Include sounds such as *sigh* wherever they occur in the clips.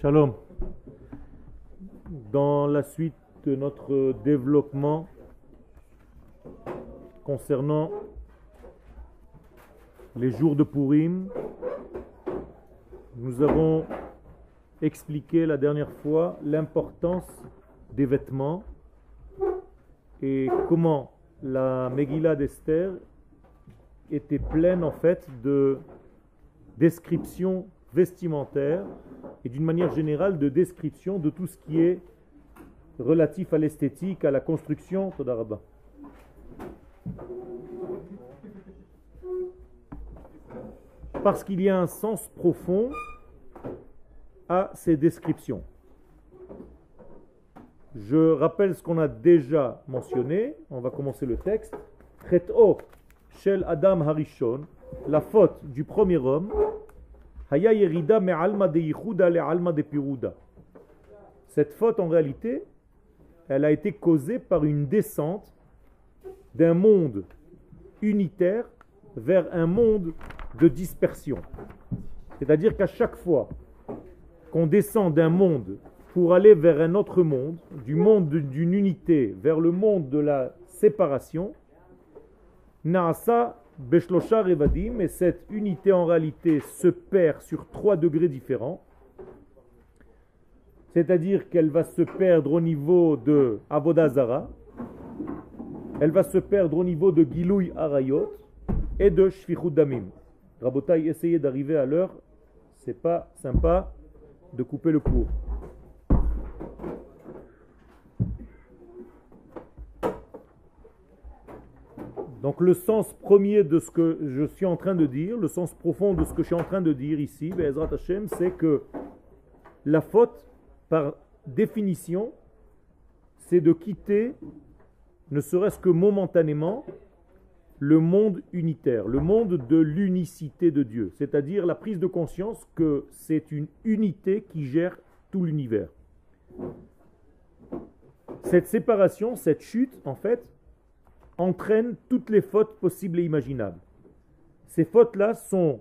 Shalom. Dans la suite de notre développement concernant les jours de Purim, nous avons expliqué la dernière fois l'importance des vêtements et comment la Megillah d'Esther était pleine en fait de descriptions vestimentaires et d'une manière générale de description de tout ce qui est relatif à l'esthétique, à la construction. Todarabah. Parce qu'il y a un sens profond à ces descriptions. Je rappelle ce qu'on a déjà mentionné. On va commencer le texte. La faute du premier homme, cette faute, en réalité, elle a été causée par une descente d'un monde unitaire vers un monde de dispersion. C'est-à-dire qu'à chaque fois qu'on descend d'un monde pour aller vers un autre monde, du monde d'une unité vers le monde de la séparation, Naasa Beshlosha Revadim, et cette unité en réalité se perd sur trois degrés différents. C'est-à-dire qu'elle va se perdre au niveau de Avodazara, elle va se perdre au niveau de Gilouy Arayot et de Shfichud Damim. Rabotai, essayez d'arriver à l'heure, c'est pas sympa de couper le cours. Donc le sens premier de ce que je suis en train de dire, le sens profond de ce que je suis en train de dire ici, c'est que la faute, par définition, c'est de quitter, ne serait-ce que momentanément, le monde unitaire, le monde de l'unicité de Dieu, c'est-à-dire la prise de conscience que c'est une unité qui gère tout l'univers. Cette séparation, cette chute, en fait, entraîne toutes les fautes possibles et imaginables. Ces fautes-là sont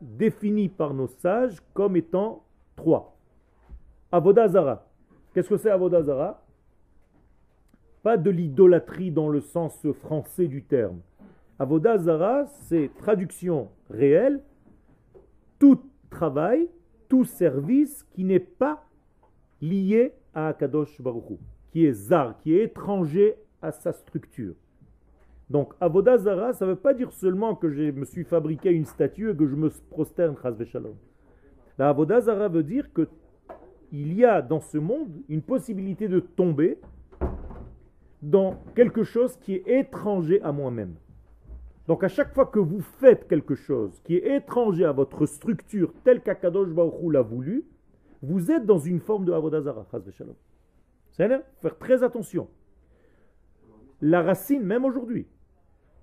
définies par nos sages comme étant trois. Avodazara. Qu'est-ce que c'est Avodazara Pas de l'idolâtrie dans le sens français du terme. Avodazara, c'est traduction réelle, tout travail, tout service qui n'est pas lié à Akadosh Baruch qui est zar, qui est étranger à sa structure. Donc, Avodazara, ça ne veut pas dire seulement que je me suis fabriqué une statue et que je me prosterne, shalom. La Avodazara veut dire que il y a dans ce monde une possibilité de tomber dans quelque chose qui est étranger à moi-même. Donc à chaque fois que vous faites quelque chose qui est étranger à votre structure telle qu'Akadosh Baruch l'a voulu, vous êtes dans une forme de Avodazara. Faire très attention la racine, même aujourd'hui.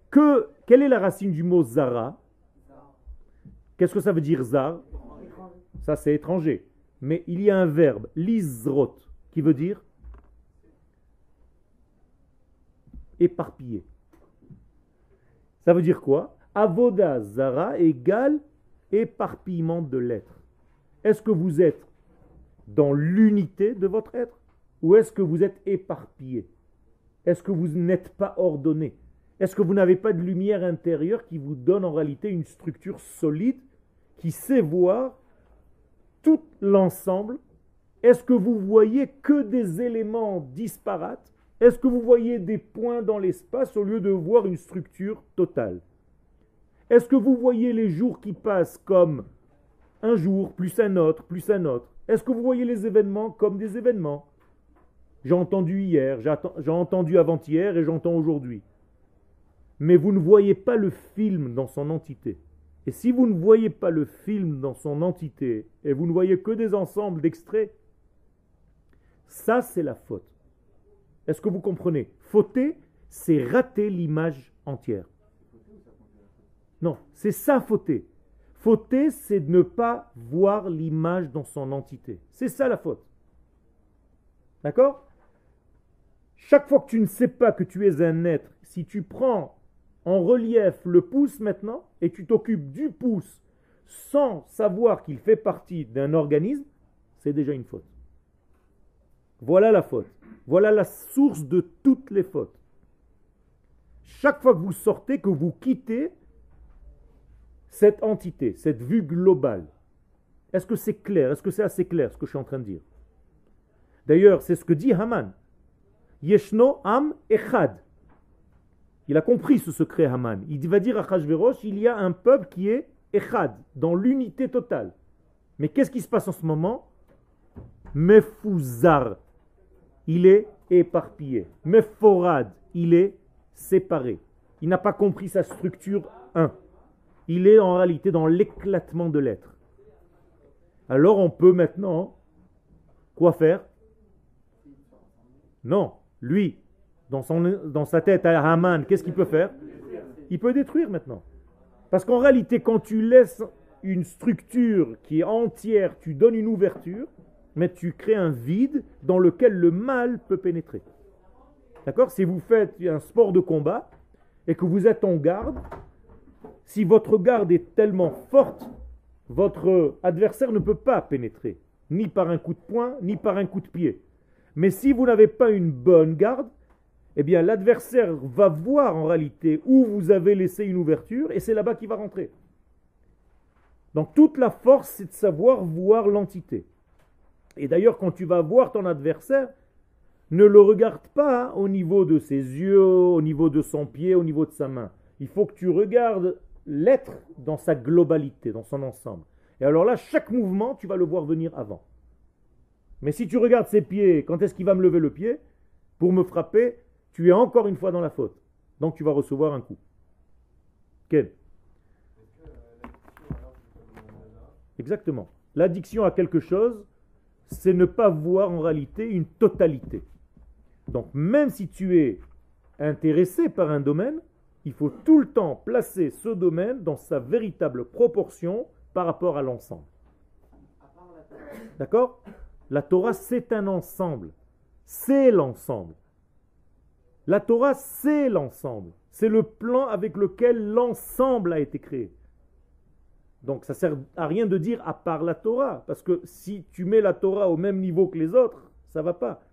Que, quelle est la racine du mot zara? Qu'est-ce que ça veut dire zar? Ça, c'est étranger. Mais il y a un verbe, lizrot, qui veut dire éparpillé. Ça veut dire quoi? Avoda zara égale éparpillement de l'être. Est-ce que vous êtes dans l'unité de votre être ou est-ce que vous êtes éparpillé? Est-ce que vous n'êtes pas ordonné? Est-ce que vous n'avez pas de lumière intérieure qui vous donne en réalité une structure solide qui sait voir tout l'ensemble? Est-ce que vous voyez que des éléments disparates? Est-ce que vous voyez des points dans l'espace au lieu de voir une structure totale? Est-ce que vous voyez les jours qui passent comme un jour, plus un autre, plus un autre? Est-ce que vous voyez les événements comme des événements? J'ai entendu hier, j'ai entendu avant-hier et j'entends aujourd'hui. Mais vous ne voyez pas le film dans son entité. Et si vous ne voyez pas le film dans son entité et vous ne voyez que des ensembles d'extraits, ça c'est la faute. Est-ce que vous comprenez? Fauter, c'est rater l'image entière. Non, c'est ça fauter. Fauter, c'est de ne pas voir l'image dans son entité. C'est ça la faute. D'accord? Chaque fois que tu ne sais pas que tu es un être, si tu prends en relief le pouce maintenant et tu t'occupes du pouce sans savoir qu'il fait partie d'un organisme, c'est déjà une faute. Voilà la faute. Voilà la source de toutes les fautes. Chaque fois que vous sortez, que vous quittez cette entité, cette vue globale, est-ce que c'est clair? Est-ce que c'est assez clair ce que je suis en train de dire? D'ailleurs, c'est ce que dit Haman. Yeshno Am Echad. Il a compris ce secret Haman. Il va dire à Hachverosh, il y a un peuple qui est Echad, dans l'unité totale. Mais qu'est-ce qui se passe en ce moment? Mefouzar, il est éparpillé. Meforad, il est séparé. Il n'a pas compris sa structure 1. Il est en réalité dans l'éclatement de l'être. Alors on peut maintenant quoi faire? Non, lui, dans, sa tête à Haman, qu'est-ce qu'il peut faire? Il peut détruire maintenant. Parce qu'en réalité, quand tu laisses une structure qui est entière, tu donnes une ouverture, mais tu crées un vide dans lequel le mal peut pénétrer. D'accord? Si vous faites un sport de combat et que vous êtes en garde, si votre garde est tellement forte, votre adversaire ne peut pas pénétrer, ni par un coup de poing, ni par un coup de pied. Mais si vous n'avez pas une bonne garde, eh bien l'adversaire va voir en réalité où vous avez laissé une ouverture et c'est là-bas qu'il va rentrer. Donc toute la force, c'est de savoir voir l'entité. Et d'ailleurs, quand tu vas voir ton adversaire, ne le regarde pas au niveau de ses yeux, au niveau de son pied, au niveau de sa main. Il faut que tu regardes l'être dans sa globalité, dans son ensemble. Et alors là, chaque mouvement, tu vas le voir venir avant. Mais si tu regardes ses pieds, quand est-ce qu'il va me lever le pied? Pour me frapper Tu es encore une fois dans la faute. Donc tu vas recevoir un coup. Quel Exactement. L'addiction à quelque chose, c'est ne pas voir en réalité une totalité. Donc même si tu es intéressé par un domaine, il faut tout le temps placer ce domaine dans sa véritable proportion par rapport à l'ensemble. D'accord? La Torah, c'est un ensemble. C'est l'ensemble. La Torah, c'est l'ensemble. C'est le plan avec lequel l'ensemble a été créé. Donc ça sert à rien de dire à part la Torah, parce que si tu mets la Torah au même niveau que les autres, ça va pas.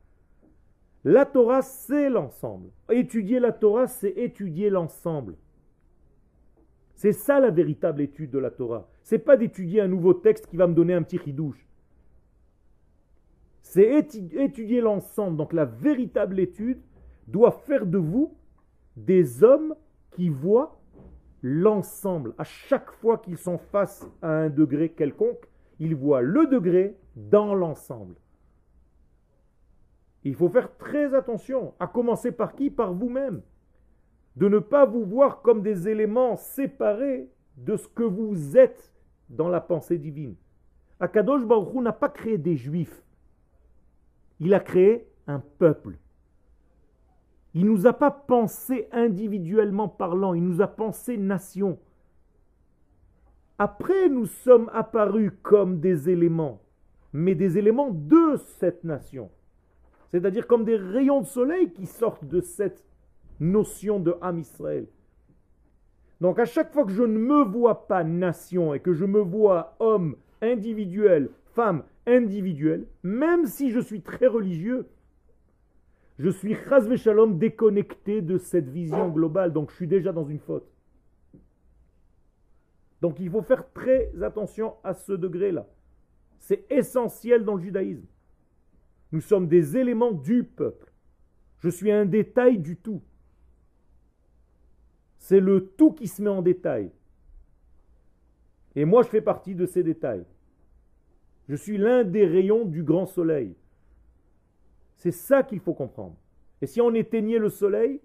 La Torah, c'est l'ensemble. Étudier la Torah, c'est étudier l'ensemble. C'est ça la véritable étude de la Torah. C'est pas d'étudier un nouveau texte qui va me donner un petit ridouche. C'est étudier l'ensemble. Donc la véritable étude doit faire de vous des hommes qui voient l'ensemble. À chaque fois qu'ils sont face à un degré quelconque, ils voient le degré dans l'ensemble. Il faut faire très attention, à commencer par qui? Par vous-même. De ne pas vous voir comme des éléments séparés de ce que vous êtes dans la pensée divine. Akadosh Baruch n'a pas créé des juifs. Il a créé un peuple. Il ne nous a pas pensé individuellement parlant, il nous a pensé nation. Après, nous sommes apparus comme des éléments, mais des éléments de cette nation. C'est-à-dire comme des rayons de soleil qui sortent de cette notion de Ham Israël. Donc à chaque fois que je ne me vois pas nation et que je me vois homme individuel, femme individuelle, même si je suis très religieux, je suis déconnecté de cette vision globale, donc je suis déjà dans une faute. Donc il faut faire très attention à ce degré-là. C'est essentiel dans le judaïsme. Nous sommes des éléments du peuple. Je suis un détail du tout. C'est le tout qui se met en détail. Et moi, je fais partie de ces détails. Je suis l'un des rayons du grand soleil. C'est ça qu'il faut comprendre. Et si on éteignait le soleil,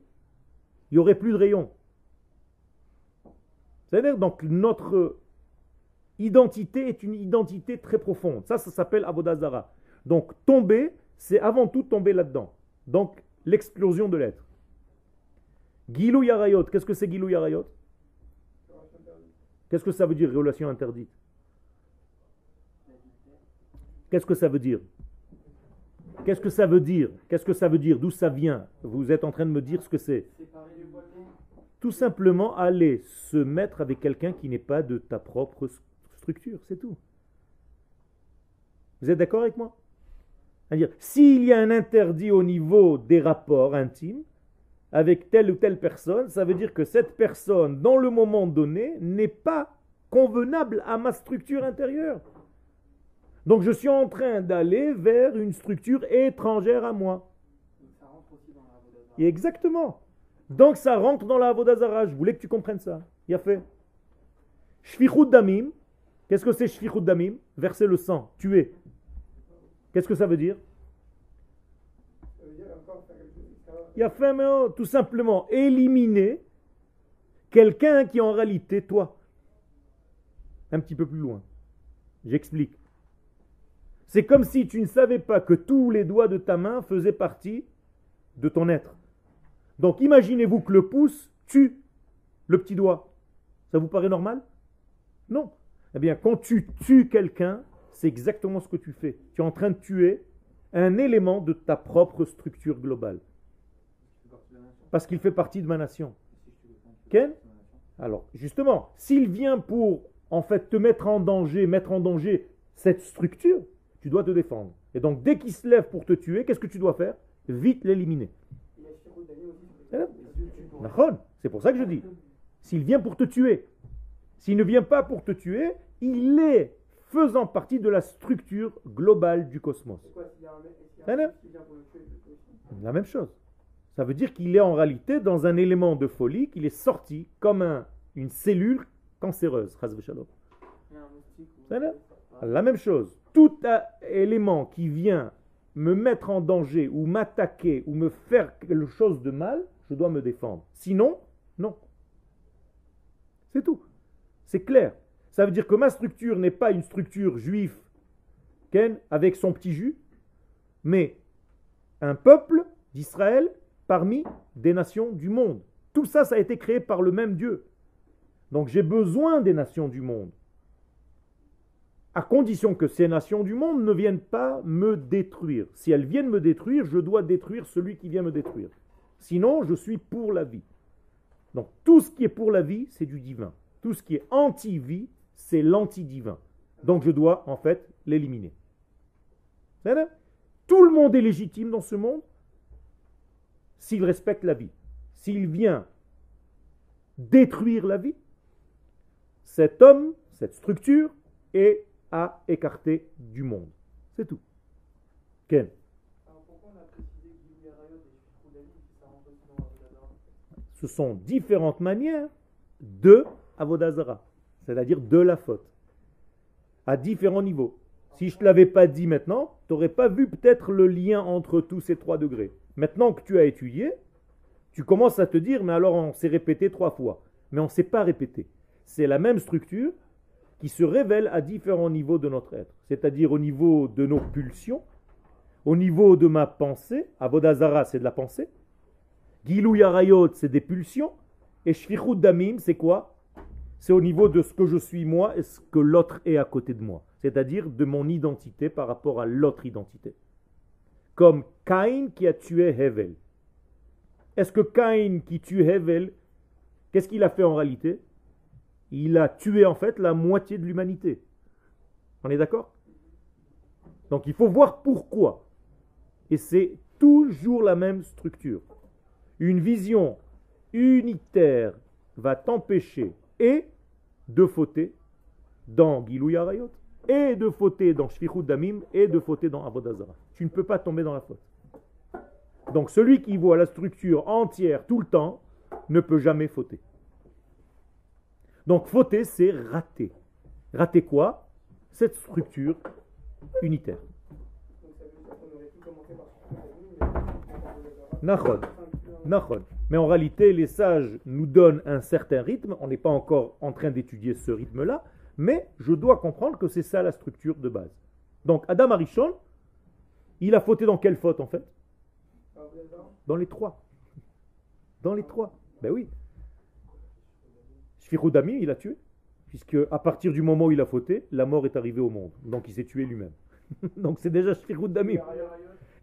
il n'y aurait plus de rayons. C'est-à-dire, donc, notre identité est une identité très profonde. Ça, ça s'appelle Avodazara. Donc, tomber, c'est avant tout tomber là-dedans. Donc, l'explosion de l'être. Gilou Yarayot, qu'est-ce que c'est Gilou Yarayot? Qu'est-ce que ça veut dire, relation interdite? Qu'est-ce que ça veut dire? Qu'est-ce que ça veut dire? Qu'est-ce que ça veut dire? D'où ça vient? Vous êtes en train de me dire ce que c'est. Tout simplement aller se mettre avec quelqu'un qui n'est pas de ta propre structure, c'est tout. Vous êtes d'accord avec moi? C'est-à-dire, s'il y a un interdit au niveau des rapports intimes avec telle ou telle personne, ça veut dire que cette personne, dans le moment donné, n'est pas convenable à ma structure intérieure. Donc je suis en train d'aller vers une structure étrangère à moi. exactement. Donc ça rentre dans la Avodazara. Je voulais que tu comprennes ça. Il a fait. Shfichut damim. Qu'est-ce que c'est shfichut damim? Verser le sang, tuer. Qu'est-ce que ça veut dire? Il a fait, tout simplement, éliminer quelqu'un qui en réalité toi. Un petit peu plus loin. J'explique. C'est comme si tu ne savais pas que tous les doigts de ta main faisaient partie de ton être. Donc imaginez-vous que le pouce tue le petit doigt. Ça vous paraît normal? Non. Eh bien, quand tu tues quelqu'un, c'est exactement ce que tu fais. Tu es en train de tuer un élément de ta propre structure globale. Parce qu'il fait partie de ma nation. Ken? Alors, justement, s'il vient pour en fait te mettre en danger, mettre en danger cette structure, tu dois te défendre. Et donc, dès qu'il se lève pour te tuer, qu'est-ce que tu dois faire? Vite l'éliminer. C'est pour ça que je dis. S'il vient pour te tuer, s'il ne vient pas pour te tuer, il est faisant partie de la structure globale du cosmos. La même chose. Ça veut dire qu'il est en réalité dans un élément de folie, qu'il est sorti comme un, une cellule cancéreuse. La même chose tout élément qui vient me mettre en danger ou m'attaquer ou me faire quelque chose de mal, je dois me défendre. Sinon, non. C'est tout. C'est clair. Ça veut dire que ma structure n'est pas une structure juive, Ken, avec son petit jus, mais un peuple d'Israël parmi des nations du monde. Tout ça, ça a été créé par le même Dieu. Donc j'ai besoin des nations du monde à condition que ces nations du monde ne viennent pas me détruire. Si elles viennent me détruire, je dois détruire celui qui vient me détruire. Sinon, je suis pour la vie. Donc tout ce qui est pour la vie, c'est du divin. Tout ce qui est anti-vie, c'est l'anti-divin. Donc je dois en fait l'éliminer. Tout le monde est légitime dans ce monde s'il respecte la vie. S'il vient détruire la vie, cet homme, cette structure est à écarter du monde. C'est tout. Ken Ce sont différentes manières de Avodazara, c'est-à-dire de la faute, à différents niveaux. Si je ne te l'avais pas dit maintenant, tu n'aurais pas vu peut-être le lien entre tous ces trois degrés. Maintenant que tu as étudié, tu commences à te dire, mais alors on s'est répété trois fois. Mais on ne s'est pas répété. C'est la même structure, qui se révèle à différents niveaux de notre être, c'est-à-dire au niveau de nos pulsions, au niveau de ma pensée, Avodazara c'est de la pensée, Gilou Yarayot c'est des pulsions, et Shfichut Damim c'est quoi? C'est au niveau de ce que je suis moi et ce que l'autre est à côté de moi, c'est-à-dire de mon identité par rapport à l'autre identité. Comme Caïn qui a tué Hevel. Est-ce que Caïn qui tue Hevel, qu'est-ce qu'il a fait en réalité? Il a tué en fait la moitié de l'humanité. On est d'accord? Donc il faut voir pourquoi. Et c'est toujours la même structure. Une vision unitaire va t'empêcher et de fauter dans Gilou Yarayot, et de fauter dans Shfichut Damim, et de fauter dans Avodazara. Tu ne peux pas tomber dans la faute. Donc celui qui voit la structure entière tout le temps ne peut jamais fauter. Donc fauter, c'est rater. Rater quoi? Cette structure unitaire. Nachon. Nachon. Mais en réalité, les sages nous donnent un certain rythme. On n'est pas encore en train d'étudier ce rythme-là, mais je dois comprendre que c'est ça la structure de base. Donc Adam Arishon, il a fauté dans quelle faute en fait? Dans les trois. Dans les trois. Ben oui. Shfiroudami, il a tué, puisque à partir du moment où il a fauté, la mort est arrivée au monde. Donc il s'est tué lui-même. *laughs* Donc c'est déjà Shfiroudami.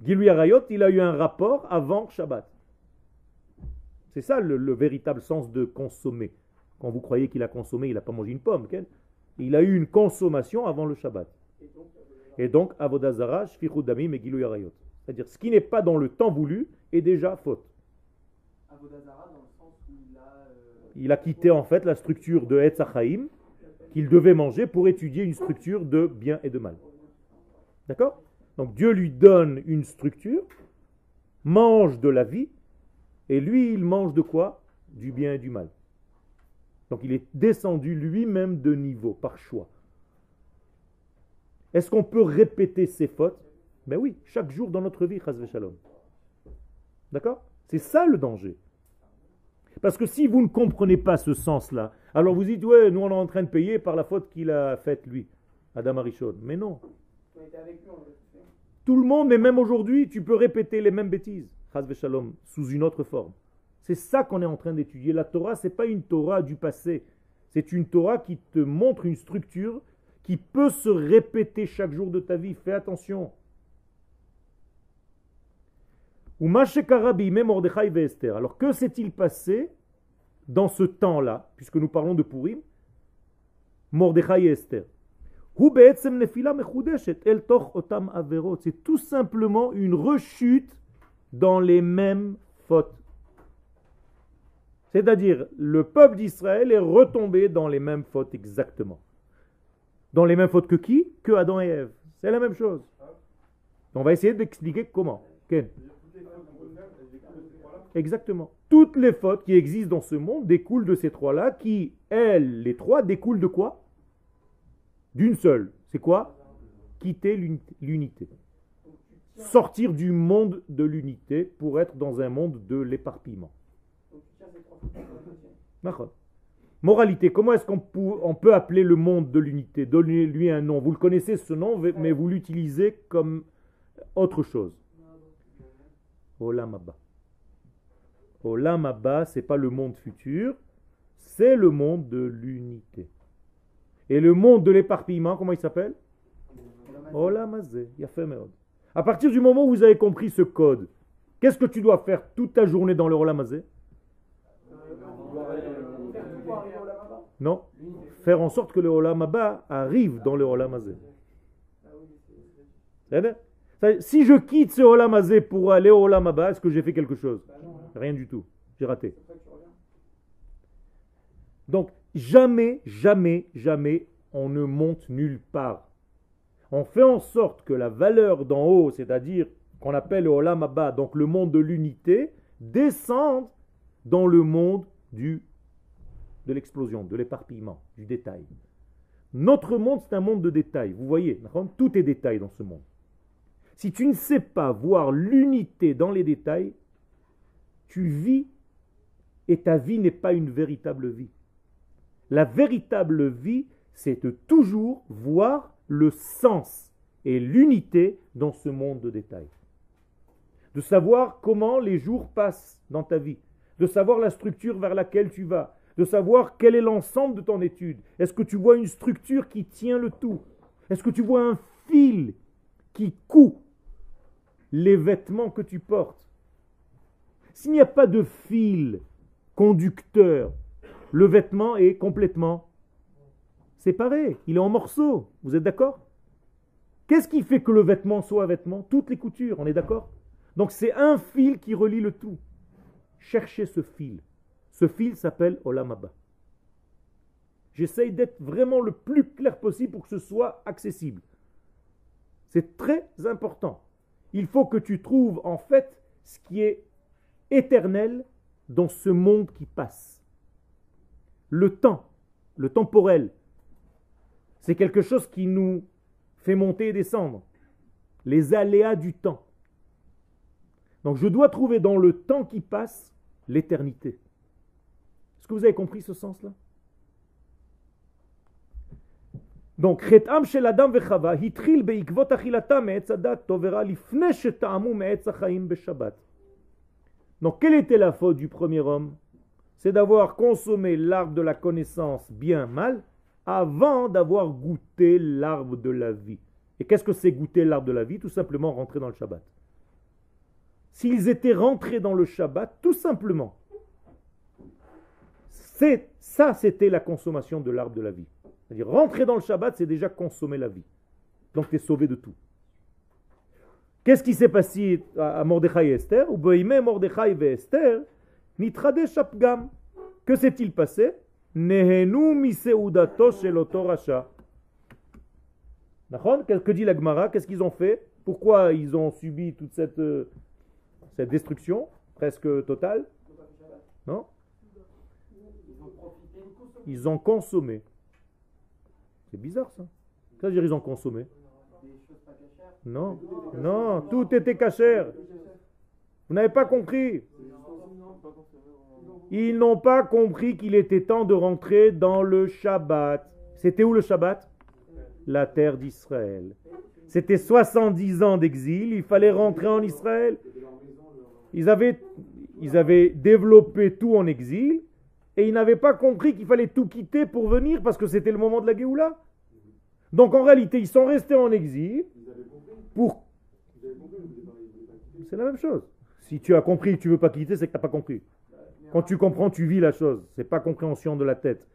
Gilui Arayot, il a eu un rapport avant Shabbat. C'est ça le, véritable sens de consommer. Quand vous croyez qu'il a consommé, il n'a pas mangé une pomme. Il a eu une consommation avant le Shabbat. Et donc, Avodazara, Shfichudamim et Yarayot. C'est-à-dire, ce qui n'est pas dans le temps voulu est déjà faute. Avodazara, dans le sens où il a. Euh, il a quitté en fait la structure de Etzachaim qu'il devait manger pour étudier une structure de bien et de mal. D'accord? Donc Dieu lui donne une structure, mange de la vie, et lui, il mange de quoi? Du bien et du mal. Donc il est descendu lui-même de niveau par choix. Est-ce qu'on peut répéter ses fautes? Ben oui, chaque jour dans notre vie, Shalom. D'accord? C'est ça le danger. Parce que si vous ne comprenez pas ce sens-là, alors vous dites, ouais, nous on est en train de payer par la faute qu'il a faite lui, Adam Arishon. Mais non. Tout le monde, mais même aujourd'hui, tu peux répéter les mêmes bêtises, Shalom, sous une autre forme. C'est ça qu'on est en train d'étudier. La Torah, ce n'est pas une Torah du passé. C'est une Torah qui te montre une structure qui peut se répéter chaque jour de ta vie. Fais attention. Alors que s'est-il passé dans ce temps-là, puisque nous parlons de Purim Mordechai Esther? C'est tout simplement une rechute dans les mêmes fautes. C'est-à-dire, le peuple d'Israël est retombé dans les mêmes fautes exactement. Dans les mêmes fautes que qui? Que Adam et Ève. C'est la même chose. On va essayer d'expliquer comment. Exactement. Toutes les fautes qui existent dans ce monde découlent de ces trois-là, qui, elles, les trois, découlent de quoi? D'une seule. C'est quoi? Quitter l'unité. Sortir du monde de l'unité pour être dans un monde de l'éparpillement. Moralité, comment est-ce qu'on peut, appeler le monde de l'unité? Donnez-lui un nom. Vous le connaissez ce nom, mais vous l'utilisez comme autre chose. Olam Abba. Olam Abba, ce n'est pas le monde futur, c'est le monde de l'unité. Et le monde de l'éparpillement, comment il s'appelle? Olam Yafemeod. À partir du moment où vous avez compris ce code, qu'est-ce que tu dois faire toute ta journée dans le Olam Non. Faire en sorte que le Olam arrive dans le Olam Si je quitte ce Olam pour aller au Olam est-ce que j'ai fait quelque chose? Rien du tout. J'ai raté. Donc, jamais, jamais, jamais, on ne monte nulle part. On fait en sorte que la valeur d'en haut, c'est-à-dire qu'on appelle le Olam Abba, donc le monde de l'unité, descende dans le monde du, de l'explosion, de l'éparpillement, du détail. Notre monde, c'est un monde de détails. Vous voyez, tout est détail dans ce monde. Si tu ne sais pas voir l'unité dans les détails, tu vis et ta vie n'est pas une véritable vie. La véritable vie, c'est de toujours voir le sens et l'unité dans ce monde de détails. De savoir comment les jours passent dans ta vie, de savoir la structure vers laquelle tu vas, de savoir quel est l'ensemble de ton étude. Est-ce que tu vois une structure qui tient le tout? Est-ce que tu vois un fil qui coud les vêtements que tu portes? S'il n'y a pas de fil conducteur, le vêtement est complètement séparé, il est en morceaux. Vous êtes d'accord? Qu'est-ce qui fait que le vêtement soit vêtement? Toutes les coutures, on est d'accord? Donc c'est un fil qui relie le tout. Cherchez ce fil. Ce fil s'appelle Olamaba. J'essaye d'être vraiment le plus clair possible pour que ce soit accessible. C'est très important. Il faut que tu trouves en fait ce qui est éternel dans ce monde qui passe. Le temps, le temporel, c'est quelque chose qui nous fait monter et descendre. Les aléas du temps. Donc je dois trouver dans le temps qui passe l'éternité. Est-ce que vous avez compris ce sens-là donc, חטאם של אדם וחווה התחיל בעקבות אכילתם מעץ הדת טוברה לפני שטעמו מעץ החיים בשבת. donc, quelle était la faute du premier homme? C'est d'avoir consommé l'arbre de la connaissance bien mal avant d'avoir goûté l'arbre de la vie. Et qu'est-ce que c'est goûter l'arbre de la vie? Tout simplement rentrer dans le Shabbat. S'ils étaient rentrés dans le Shabbat, tout simplement, ça, c'était la consommation de l'arbre de la vie. C'est-à-dire, rentrer dans le Shabbat, c'est déjà consommer la vie. Donc tu es sauvé de tout. Qu'est-ce qui s'est passé à Mordechai et Esther? Ou Mordechai et Esther, shapgam. Que s'est-il passé? Racha. Que dit la Gemara? Qu'est-ce qu'ils ont fait? Pourquoi ils ont subi toute cette, euh, destruction presque totale? Non? Ils ont consommé. C'est bizarre ça. Qu'est-ce que dire ils ont consommé Non, non, tout était cachère. Vous n'avez pas compris. Ils n'ont pas compris qu'il était temps de rentrer dans le Shabbat. C'était où le Shabbat? La terre d'Israël. C'était 70 ans d'exil, il fallait rentrer en Israël. Ils avaient, ils avaient développé tout en exil et ils n'avaient pas compris qu'il fallait tout quitter pour venir parce que c'était le moment de la Géoula. Donc en réalité, ils sont restés en exil pour... C'est la même chose. Si tu as compris, tu veux pas quitter, c'est que tu n'as pas compris. Quand tu comprends, tu vis la chose. C'est pas compréhension de la tête.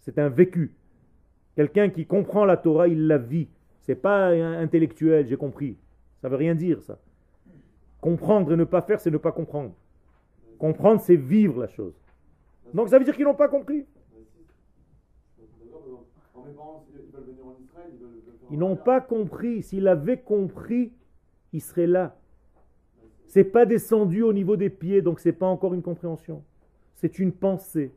C'est un vécu. Quelqu'un qui comprend la Torah, il la vit. C'est pas intellectuel, j'ai compris. Ça veut rien dire ça. Comprendre et ne pas faire, c'est ne pas comprendre. Comprendre, c'est vivre la chose. Donc ça veut dire qu'ils n'ont pas compris. Ils n'ont pas compris. S'ils avaient compris, ils seraient là. C'est pas descendu au niveau des pieds, donc c'est pas encore une compréhension. C'est une pensée.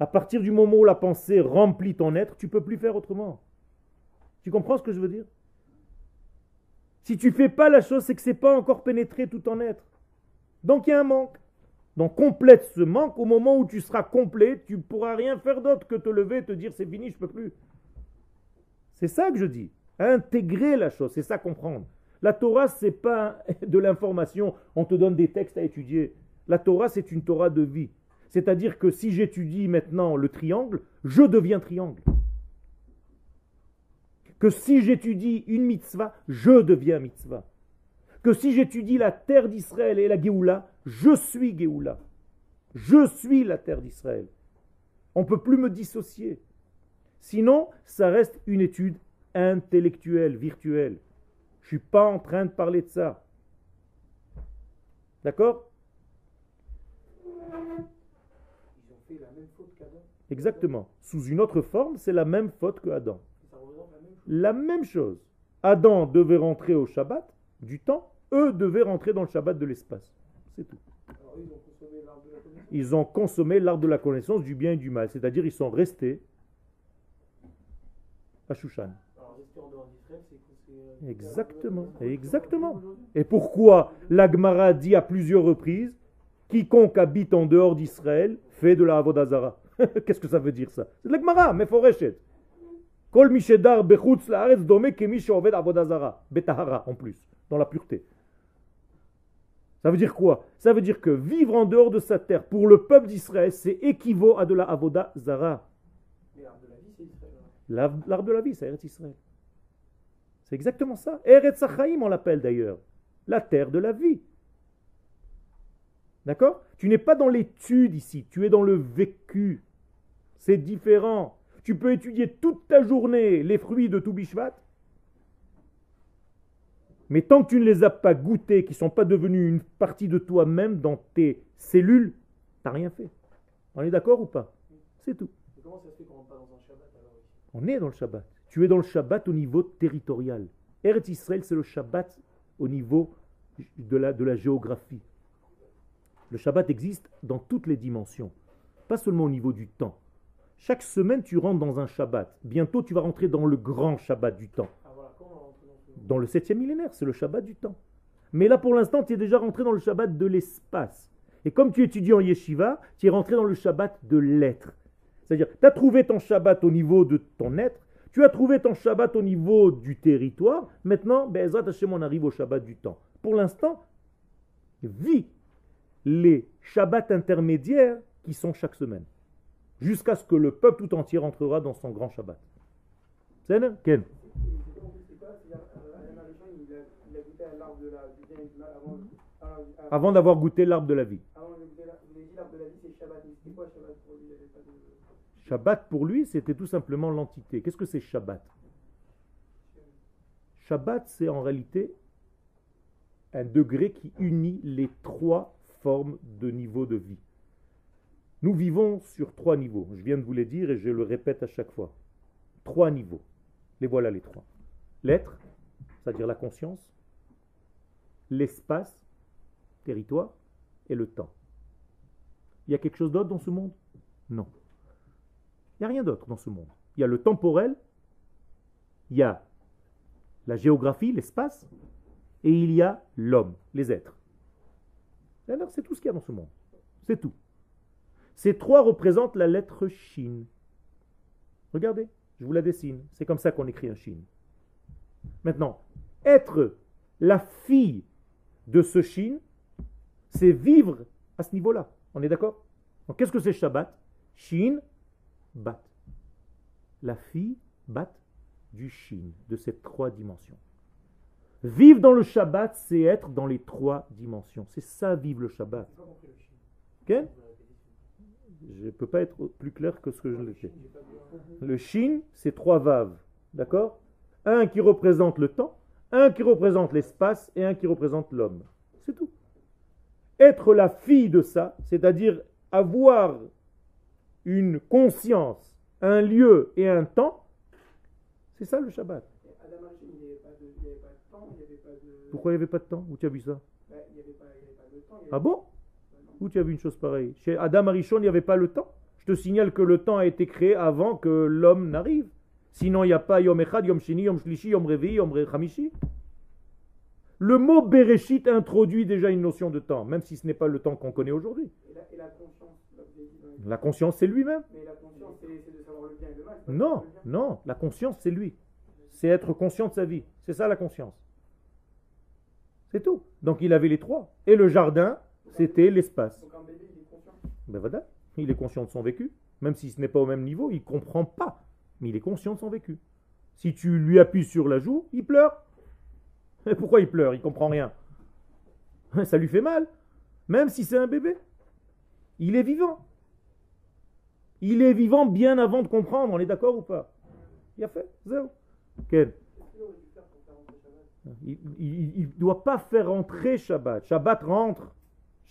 À partir du moment où la pensée remplit ton être, tu peux plus faire autrement. Tu comprends ce que je veux dire? Si tu fais pas la chose, c'est que c'est pas encore pénétré tout ton être. Donc il y a un manque. Donc complète ce manque au moment où tu seras complet, tu pourras rien faire d'autre que te lever et te dire c'est fini, je peux plus. C'est ça que je dis. Intégrer la chose, c'est ça comprendre. La Torah, c'est pas *laughs* de l'information, on te donne des textes à étudier. La Torah, c'est une Torah de vie. C'est-à-dire que si j'étudie maintenant le triangle, je deviens triangle. Que si j'étudie une mitzvah, je deviens mitzvah. Que si j'étudie la terre d'Israël et la Géoula, je suis Géoula. Je suis la terre d'Israël. On ne peut plus me dissocier. Sinon, ça reste une étude intellectuelle, virtuelle. Je ne suis pas en train de parler de ça. D'accord? Ils ont fait la même faute qu'Adam. Exactement. Sous une autre forme, c'est la même faute que Adam. La même chose. Adam devait rentrer au Shabbat du temps, eux devaient rentrer dans le Shabbat de l'espace. C'est tout. ils ont consommé l'art de la connaissance du bien et du mal, c'est-à-dire ils sont restés à Shushan. Exactement, exactement. Et pourquoi l'Agmara dit à plusieurs reprises quiconque habite en dehors d'Israël fait de la Avodazara *laughs* Qu'est-ce que ça veut dire ça? C'est l'Agmara, mais foreshet. Kol mishedar bechutz laaretz dome kemi sheoved Avodazara. Betahara en plus, dans la pureté. Ça veut dire quoi? Ça veut dire que vivre en dehors de sa terre pour le peuple d'Israël, c'est équivaut à de la Avodazara. L'art de la vie, c'est Israël. C'est exactement ça. Eretz Achaim, on l'appelle d'ailleurs. La terre de la vie. D'accord? Tu n'es pas dans l'étude ici, tu es dans le vécu. C'est différent. Tu peux étudier toute ta journée les fruits de Toubishvat, mais tant que tu ne les as pas goûtés, qui ne sont pas devenus une partie de toi-même dans tes cellules, tu n'as rien fait. On est d'accord ou pas? C'est tout. comment ça se fait qu'on pas dans un Shabbat On est dans le Shabbat. Tu es dans le Shabbat au niveau territorial. Eretz Israël, c'est le Shabbat au niveau de la, de la géographie. Le Shabbat existe dans toutes les dimensions, pas seulement au niveau du temps. Chaque semaine, tu rentres dans un Shabbat. Bientôt, tu vas rentrer dans le grand Shabbat du temps. Dans le septième millénaire, c'est le Shabbat du temps. Mais là, pour l'instant, tu es déjà rentré dans le Shabbat de l'espace. Et comme tu étudies en yeshiva, tu es rentré dans le Shabbat de l'être. C'est-à-dire, tu as trouvé ton Shabbat au niveau de ton être, tu as trouvé ton Shabbat au niveau du territoire. Maintenant, Bezrat Hashem, on arrive au Shabbat du temps. Pour l'instant, vis les Shabbats intermédiaires qui sont chaque semaine. Jusqu'à ce que le peuple tout entier rentrera dans son grand Shabbat. C'est Ken? Avant d'avoir goûté l'arbre de la vie. Shabbat pour lui, c'était tout simplement l'entité. Qu'est-ce que c'est Shabbat? Shabbat, c'est en réalité un degré qui unit les trois formes de niveau de vie. Nous vivons sur trois niveaux. Je viens de vous les dire et je le répète à chaque fois. Trois niveaux. Les voilà les trois. L'être, c'est-à-dire la conscience, l'espace, territoire, et le temps. Il y a quelque chose d'autre dans ce monde? Non. Il n'y a rien d'autre dans ce monde. Il y a le temporel, il y a la géographie, l'espace, et il y a l'homme, les êtres. C'est tout ce qu'il y a dans ce monde. C'est tout. Ces trois représentent la lettre Shin. Regardez, je vous la dessine. C'est comme ça qu'on écrit un Shin. Maintenant, être la fille de ce Shin, c'est vivre à ce niveau-là. On est d'accord? Donc qu'est-ce que c'est Shabbat? Shin, bat. La fille, bat du Shin, de ces trois dimensions. Vivre dans le Shabbat, c'est être dans les trois dimensions. C'est ça, vivre le Shabbat. Ok? Je ne peux pas être plus clair que ce que je fait. Le Shin, c'est trois vaves. D'accord? Un qui représente le temps, un qui représente l'espace et un qui représente l'homme. C'est tout. Être la fille de ça, c'est-à-dire avoir une conscience, un lieu et un temps, c'est ça le Shabbat. Pourquoi il n'y avait pas de temps? Où tu as vu ça? Ah bon? Où tu as vu une chose pareille? Chez Adam Arishon, il n'y avait pas le temps? Je te signale que le temps a été créé avant que l'homme n'arrive. Sinon, il n'y a pas Yom Echad, Yom Shini, Yom Shlishi, Yom Revi, Yom Chamishi. Le mot Bereshit introduit déjà une notion de temps, même si ce n'est pas le temps qu'on connaît aujourd'hui. La conscience, c'est lui-même. Mais la conscience, c'est de savoir le bien et le mal. Non, non, la conscience, c'est lui. C'est être conscient de sa vie. C'est ça la conscience. C'est tout. Donc il avait les trois. Et le jardin, c'était l'espace. Donc un bébé, il est conscient Ben voilà. Il est conscient de son vécu. Même si ce n'est pas au même niveau, il ne comprend pas. Mais il est conscient de son vécu. Si tu lui appuies sur la joue, il pleure. *laughs* Pourquoi il pleure? Il comprend rien. *laughs* Ça lui fait mal. Même si c'est un bébé. Il est vivant. Il est vivant bien avant de comprendre. On est d'accord ou pas? Il a fait. Zéro. Il ne doit pas faire entrer Shabbat. Shabbat rentre.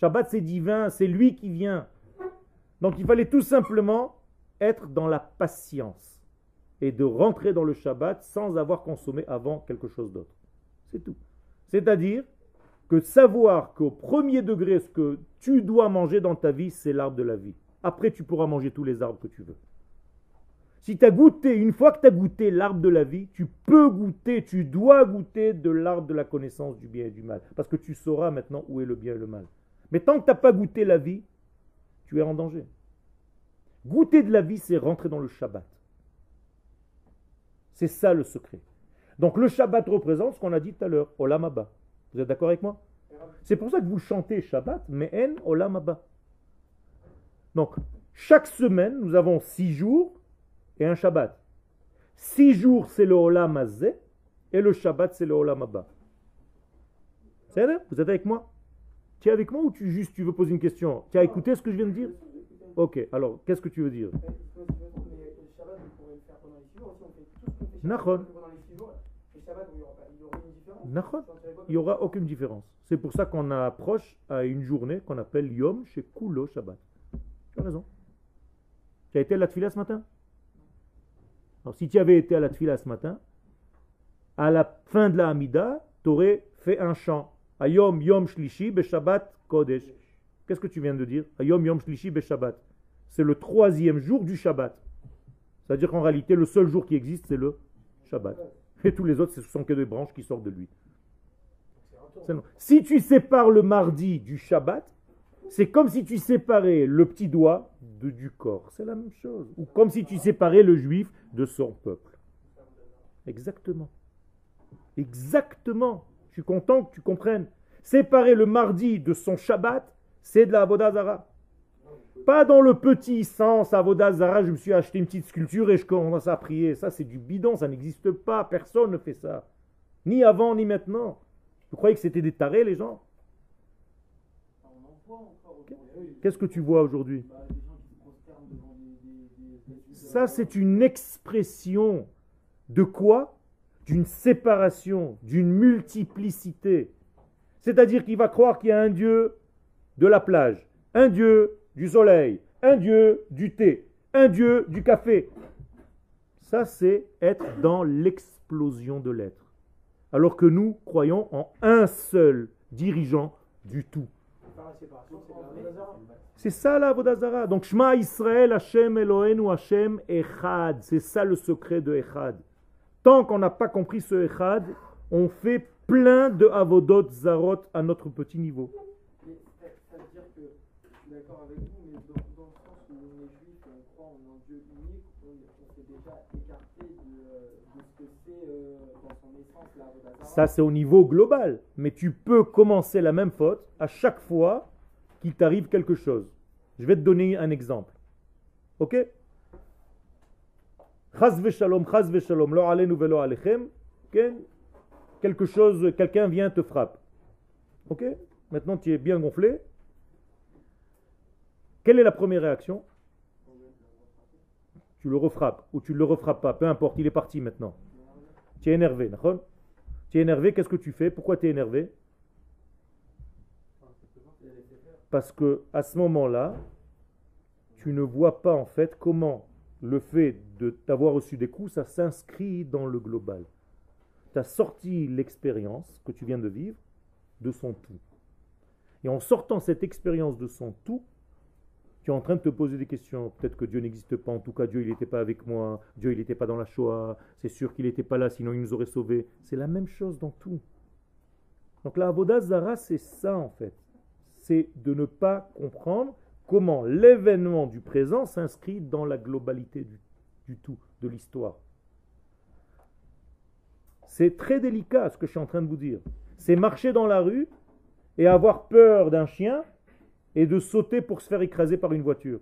Shabbat c'est divin, c'est lui qui vient. Donc il fallait tout simplement être dans la patience et de rentrer dans le Shabbat sans avoir consommé avant quelque chose d'autre. C'est tout. C'est-à-dire que savoir qu'au premier degré, ce que tu dois manger dans ta vie, c'est l'arbre de la vie. Après, tu pourras manger tous les arbres que tu veux. Si tu as goûté, une fois que tu as goûté l'arbre de la vie, tu peux goûter, tu dois goûter de l'arbre de la connaissance du bien et du mal. Parce que tu sauras maintenant où est le bien et le mal. Mais tant que tu n'as pas goûté la vie, tu es en danger. Goûter de la vie, c'est rentrer dans le Shabbat. C'est ça le secret. Donc le Shabbat représente ce qu'on a dit tout à l'heure, Olam Abba. Vous êtes d'accord avec moi? C'est pour ça que vous chantez Shabbat, mais en Olam Abba. Donc, chaque semaine, nous avons six jours et un Shabbat. Six jours, c'est le Olam Azeh, et le Shabbat, c'est le Olam Abba. C'est Vous êtes avec moi? Tu es avec moi ou tu juste tu veux poser une question? Tu as écouté ce que je viens de dire? Ok, alors, qu'est-ce que tu veux dire? Il n'y aura aucune différence. C'est pour ça qu'on approche à une journée qu'on appelle Yom chez Kulo Shabbat. Tu as raison. Tu as été à la tfila ce matin? Alors si tu avais été à la tfila ce matin, à la fin de la Hamida, tu aurais fait un chant. Ayom Yom Shlishi Be Shabbat Kodesh. Qu'est-ce que tu viens de dire? Ayom Yom Shlishi Be Shabbat. C'est le troisième jour du Shabbat. C'est-à-dire qu'en réalité, le seul jour qui existe, c'est le Shabbat. Et tous les autres, ce sont que des branches qui sortent de lui. Si tu sépares le mardi du Shabbat, c'est comme si tu séparais le petit doigt de, du corps. C'est la même chose. Ou comme si tu séparais le juif de son peuple. Exactement. Exactement. Je suis content que tu comprennes. Séparer le mardi de son Shabbat, c'est de la Avodazara. Pas dans le petit sens, Avodazara, je me suis acheté une petite sculpture et je commence à prier. Ça, c'est du bidon, ça n'existe pas. Personne ne fait ça. Ni avant, ni maintenant. Vous croyez que c'était des tarés, les gens? Qu'est-ce que tu vois aujourd'hui? Ça, c'est une expression de quoi? D'une séparation, d'une multiplicité. C'est-à-dire qu'il va croire qu'il y a un Dieu de la plage, un Dieu du soleil, un Dieu du thé, un Dieu du café. Ça, c'est être dans l'explosion de l'être. Alors que nous croyons en un seul dirigeant du tout. C'est ça la Vodazara. Donc Shema Israël, Hashem Elohenu, Hashem Echad. C'est ça le secret de Echad. Tant qu'on n'a pas compris ce Echad, on fait plein de Avodot Zarot à notre petit niveau. Ça, c'est au niveau global. Mais tu peux commencer la même faute à chaque fois qu'il t'arrive quelque chose. Je vais te donner un exemple. Ok? Shalom, lo velo alechem. Quelque chose, quelqu'un vient te frappe. Ok? Maintenant, tu es bien gonflé. Quelle est la première réaction? Tu le refrappes ou tu ne le refrappes pas, peu importe, il est parti maintenant. Tu es énervé, d'accord? Tu es énervé, qu'est-ce que tu fais? Pourquoi tu es énervé? Parce que à ce moment-là, tu ne vois pas en fait comment le fait de t'avoir reçu des coups, ça s'inscrit dans le global. Tu as sorti l'expérience que tu viens de vivre de son tout. Et en sortant cette expérience de son tout, en train de te poser des questions. Peut-être que Dieu n'existe pas, en tout cas Dieu il n'était pas avec moi, Dieu il n'était pas dans la Shoah, c'est sûr qu'il n'était pas là, sinon il nous aurait sauvés. C'est la même chose dans tout. Donc la Zara, c'est ça en fait. C'est de ne pas comprendre comment l'événement du présent s'inscrit dans la globalité du, tout, de l'histoire. C'est très délicat ce que je suis en train de vous dire. C'est marcher dans la rue et avoir peur d'un chien et de sauter pour se faire écraser par une voiture.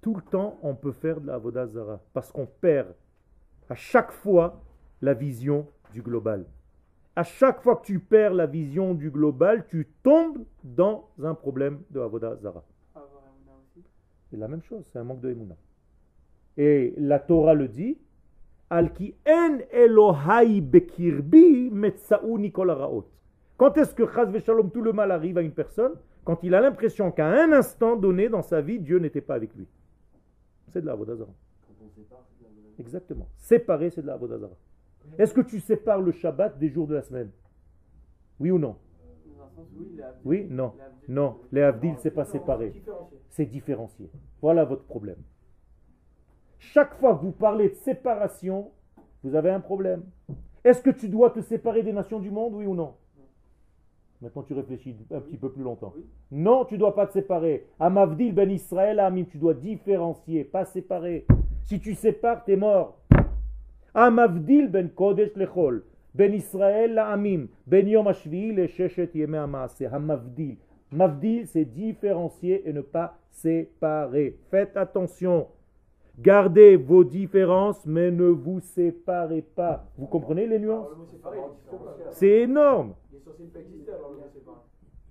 Tout le temps, on peut faire de la Avodazara parce qu'on perd à chaque fois la vision du global à chaque fois que tu perds la vision du global, tu tombes dans un problème de Avodah Zara. C'est la même chose, c'est un manque de Emouna. Et la Torah le dit, Al ki en Elohai bekirbi raot. Quand est-ce que Chaz Shalom, tout le mal arrive à une personne? Quand il a l'impression qu'à un instant donné dans sa vie, Dieu n'était pas avec lui. C'est de la Zara. Exactement. Séparé, c'est de la Zara. Est-ce que tu sépares le Shabbat des jours de la semaine? Oui ou non? Oui, non. Non, les Avdil, c'est pas séparé. C'est différencié. Voilà votre problème. Chaque fois que vous parlez de séparation, vous avez un problème. Est-ce que tu dois te séparer des nations du monde, oui ou non? Maintenant, tu réfléchis un petit peu plus longtemps. Non, tu ne dois pas te séparer. Amavdil ben Israël, Amim, tu dois différencier, pas séparer. Si tu sépares, tu es mort. Amavdil ben Kodesh lechol, ben Israël la'amim, ben Yom Hashvi le Sheshet Yeme Amase, Hamavdil. Mavdil, c'est différencier et ne pas séparer. Faites attention. Gardez vos différences, mais ne vous séparez pas. Vous comprenez les nuances? C'est énorme.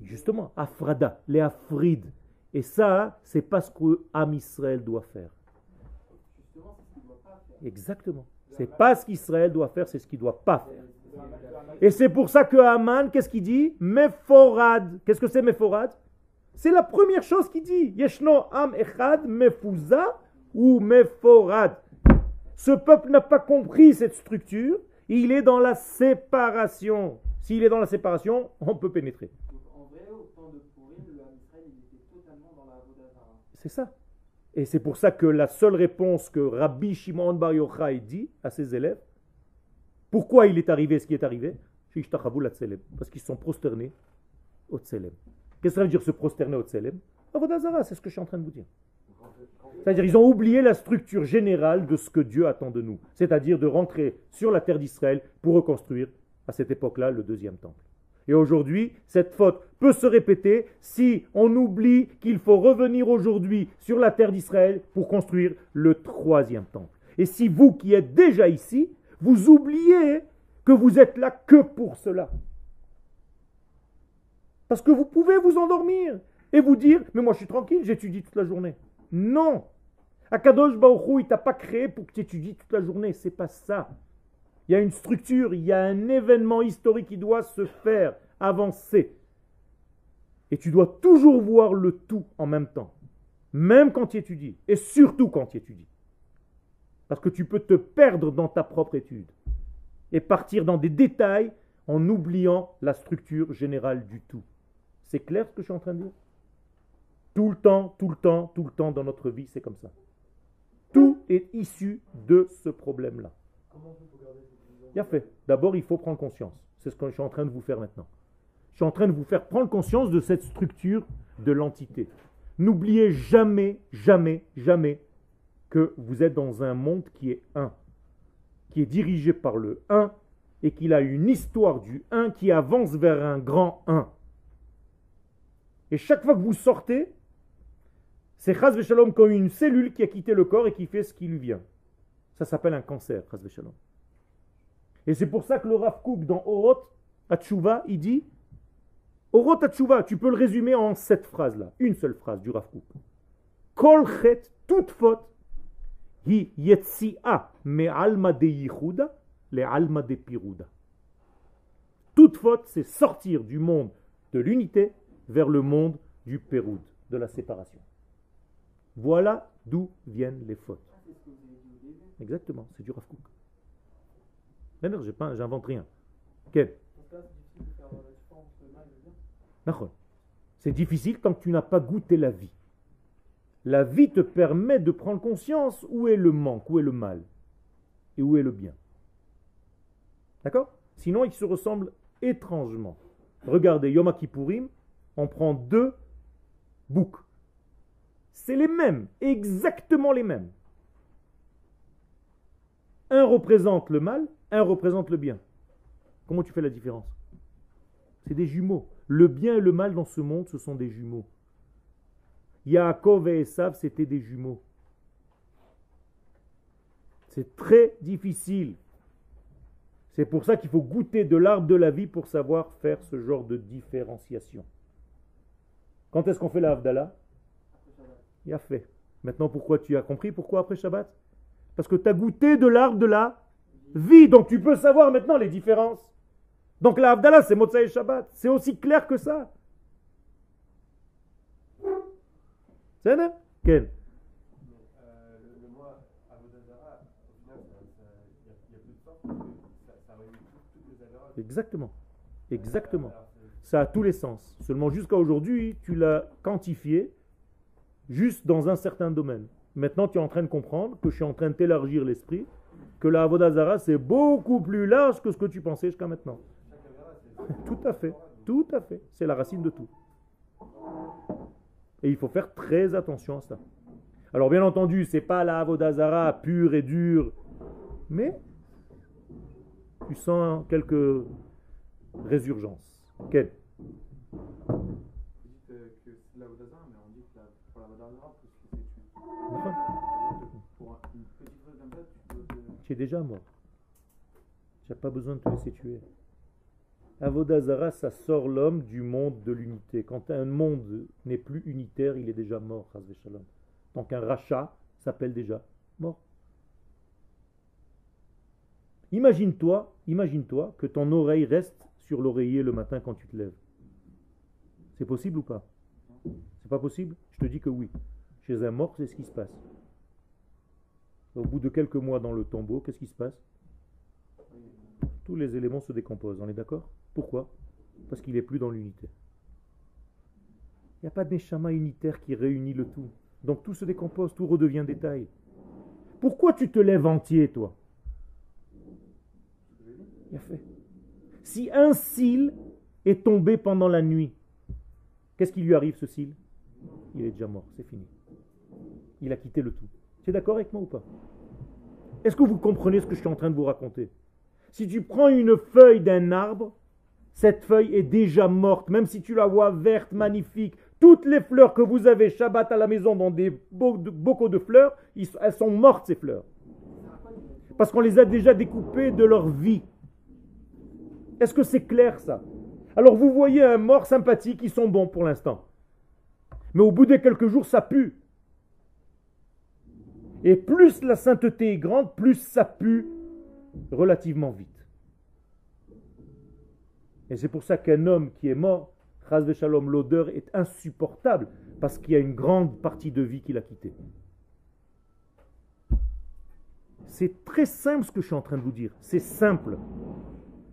Justement, Afrada, les Afrides. Et ça, c'est pas ce que Am Israël doit faire. Exactement. C'est pas ce qu'Israël doit faire, c'est ce qu'il ne doit pas faire. Et c'est pour ça que Haman, qu'est-ce qu'il dit? Meforad. Qu'est-ce que c'est Meforad C'est la première chose qu'il dit. Yeshno am echad mefuza ou meforad. Ce peuple n'a pas compris cette structure. Il est dans la séparation. S'il est dans la séparation, on peut pénétrer. C'est ça. Et c'est pour ça que la seule réponse que Rabbi Shimon Bar Yochai dit à ses élèves, pourquoi il est arrivé ce qui est arrivé? Parce qu'ils sont prosternés au Tselem. Qu'est-ce que ça veut dire se prosterner au Tselem? C'est ce que je suis en train de vous dire. C'est-à-dire ils ont oublié la structure générale de ce que Dieu attend de nous. C'est-à-dire de rentrer sur la terre d'Israël pour reconstruire à cette époque-là le deuxième temple. Et aujourd'hui, cette faute peut se répéter si on oublie qu'il faut revenir aujourd'hui sur la terre d'Israël pour construire le troisième temple. Et si vous qui êtes déjà ici, vous oubliez que vous êtes là que pour cela. Parce que vous pouvez vous endormir et vous dire, mais moi je suis tranquille, j'étudie toute la journée. Non. Akadosh Baruchou, il t'a pas créé pour que tu étudies toute la journée. C'est pas ça. Il y a une structure, il y a un événement historique qui doit se faire, avancer. Et tu dois toujours voir le tout en même temps. Même quand tu étudies. Et surtout quand tu étudies. Parce que tu peux te perdre dans ta propre étude. Et partir dans des détails en oubliant la structure générale du tout. C'est clair ce que je suis en train de dire? Tout le temps, tout le temps, tout le temps dans notre vie, c'est comme ça. Tout est issu de ce problème-là. A fait. D'abord, il faut prendre conscience. C'est ce que je suis en train de vous faire maintenant. Je suis en train de vous faire prendre conscience de cette structure de l'entité. N'oubliez jamais, jamais, jamais que vous êtes dans un monde qui est un, qui est dirigé par le un et qu'il a une histoire du un qui avance vers un grand un. Et chaque fois que vous sortez, c'est Chaz Shalom comme une cellule qui a quitté le corps et qui fait ce qui lui vient. Ça s'appelle un cancer, Chaz Shalom. Et c'est pour ça que le Rav dans Orot Hatshuva, il dit Orot Hatshuva, tu peux le résumer en cette phrase-là, une seule phrase du Rav Kook. Kol toute faute, hi yetsia me alma de yichuda, le alma de piruda. Toute faute, c'est sortir du monde de l'unité vers le monde du péroud, de la séparation. Voilà d'où viennent les fautes. Exactement, c'est du Rav Kook. J'invente rien. Quel C'est difficile que tu n'as pas goûté la vie. La vie te permet de prendre conscience où est le manque, où est le mal et où est le bien. D'accord? Sinon, ils se ressemblent étrangement. Regardez, Yom Kippourim, on prend deux boucs. C'est les mêmes, exactement les mêmes. Un représente le mal, un représente le bien. Comment tu fais la différence? C'est des jumeaux. Le bien et le mal dans ce monde, ce sont des jumeaux. Yaakov et Esav, c'était des jumeaux. C'est très difficile. C'est pour ça qu'il faut goûter de l'arbre de la vie pour savoir faire ce genre de différenciation. Quand est-ce qu'on fait la Il a fait. Maintenant, pourquoi tu as compris Pourquoi après Shabbat? Parce que tu as goûté de l'arbre de la vie. Donc tu peux savoir maintenant les différences. Donc la Havdalah, c'est Motsai Shabbat. C'est aussi clair que ça. C'est ça Quel? Exactement. Exactement. Ça a tous les sens. Seulement jusqu'à aujourd'hui, tu l'as quantifié juste dans un certain domaine. Maintenant, tu es en train de comprendre que je suis en train de t'élargir l'esprit, que la Avodazara, c'est beaucoup plus large que ce que tu pensais jusqu'à maintenant. *laughs* tout à fait, tout à fait. C'est la racine de tout. Et il faut faire très attention à ça. Alors, bien entendu, c'est pas la Avodazara pure et dure, mais tu sens quelques résurgences. Quelle Déjà mort. Tu pas besoin de te laisser tuer. Avodazara, ça sort l'homme du monde de l'unité. Quand un monde n'est plus unitaire, il est déjà mort, Donc un rachat s'appelle déjà mort. Imagine-toi, imagine-toi que ton oreille reste sur l'oreiller le matin quand tu te lèves. C'est possible ou pas? C'est pas possible? Je te dis que oui. Chez un mort, c'est ce qui se passe. Au bout de quelques mois dans le tombeau, qu'est-ce qui se passe Tous les éléments se décomposent, on est d'accord Pourquoi Parce qu'il n'est plus dans l'unité. Il n'y a pas de unitaire qui réunit le tout. Donc tout se décompose, tout redevient détail. Pourquoi tu te lèves entier, toi Il a fait. Si un cil est tombé pendant la nuit, qu'est-ce qui lui arrive ce cil Il est déjà mort, c'est fini. Il a quitté le tout. Tu es d'accord avec moi ou pas? Est-ce que vous comprenez ce que je suis en train de vous raconter? Si tu prends une feuille d'un arbre, cette feuille est déjà morte, même si tu la vois verte, magnifique. Toutes les fleurs que vous avez Shabbat à la maison dans des bocaux de fleurs, elles sont mortes ces fleurs. Parce qu'on les a déjà découpées de leur vie. Est-ce que c'est clair ça? Alors vous voyez un mort sympathique, ils sont bons pour l'instant. Mais au bout de quelques jours, ça pue. Et plus la sainteté est grande, plus ça pue relativement vite. Et c'est pour ça qu'un homme qui est mort, Chaz Shalom, l'odeur est insupportable, parce qu'il y a une grande partie de vie qu'il a quittée. C'est très simple ce que je suis en train de vous dire. C'est simple.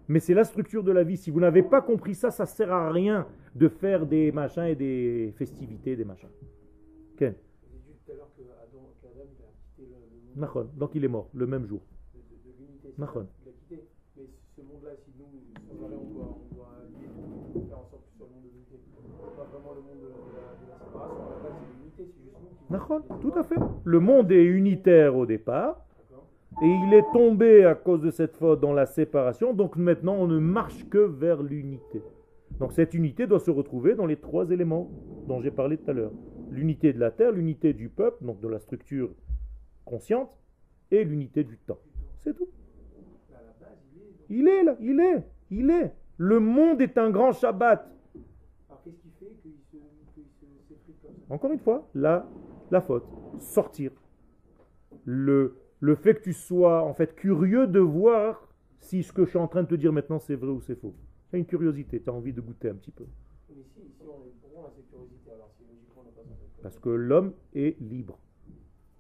Mais c'est la structure de la vie. Si vous n'avez pas compris ça, ça ne sert à rien de faire des machins et des festivités, des machins. Ken Donc il est mort le même jour. De, de, Mais ce monde-là, si nous, on doit, on doit faire en sorte que ce soit le monde de l'unité. Pas vraiment le monde de la, de la séparation. À la base, c'est l'unité, c'est juste nous. Tout à fait. Le monde est unitaire au départ. Et il est tombé à cause de cette faute dans la séparation, donc maintenant on ne marche que vers l'unité. Donc cette unité doit se retrouver dans les trois éléments dont j'ai parlé tout à l'heure. L'unité de la terre, l'unité du peuple, donc de la structure consciente, et l'unité du temps. C'est tout. Il est là, il est, il est. Le monde est un grand Shabbat. Encore une fois, la, la faute. Sortir. Le, le fait que tu sois en fait curieux de voir si ce que je suis en train de te dire maintenant c'est vrai ou c'est faux. Tu as une curiosité, tu as envie de goûter un petit peu. Parce que l'homme est libre.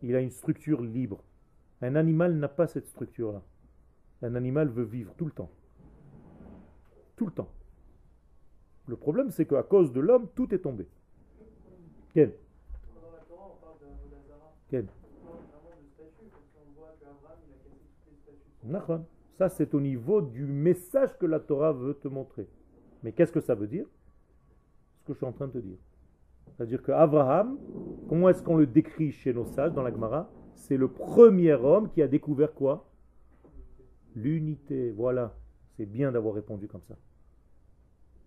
Il a une structure libre. Un animal n'a pas cette structure-là. Un animal veut vivre tout le temps. Tout le temps. Le problème, c'est qu'à cause de l'homme, tout est tombé. Quel Quel Ça, c'est au niveau du message que la Torah veut te montrer. Mais qu'est-ce que ça veut dire? Ce que je suis en train de te dire. C'est-à-dire qu'Abraham, comment est-ce qu'on le décrit chez nos sages dans la Gemara? C'est le premier homme qui a découvert quoi? L'unité. Voilà. C'est bien d'avoir répondu comme ça.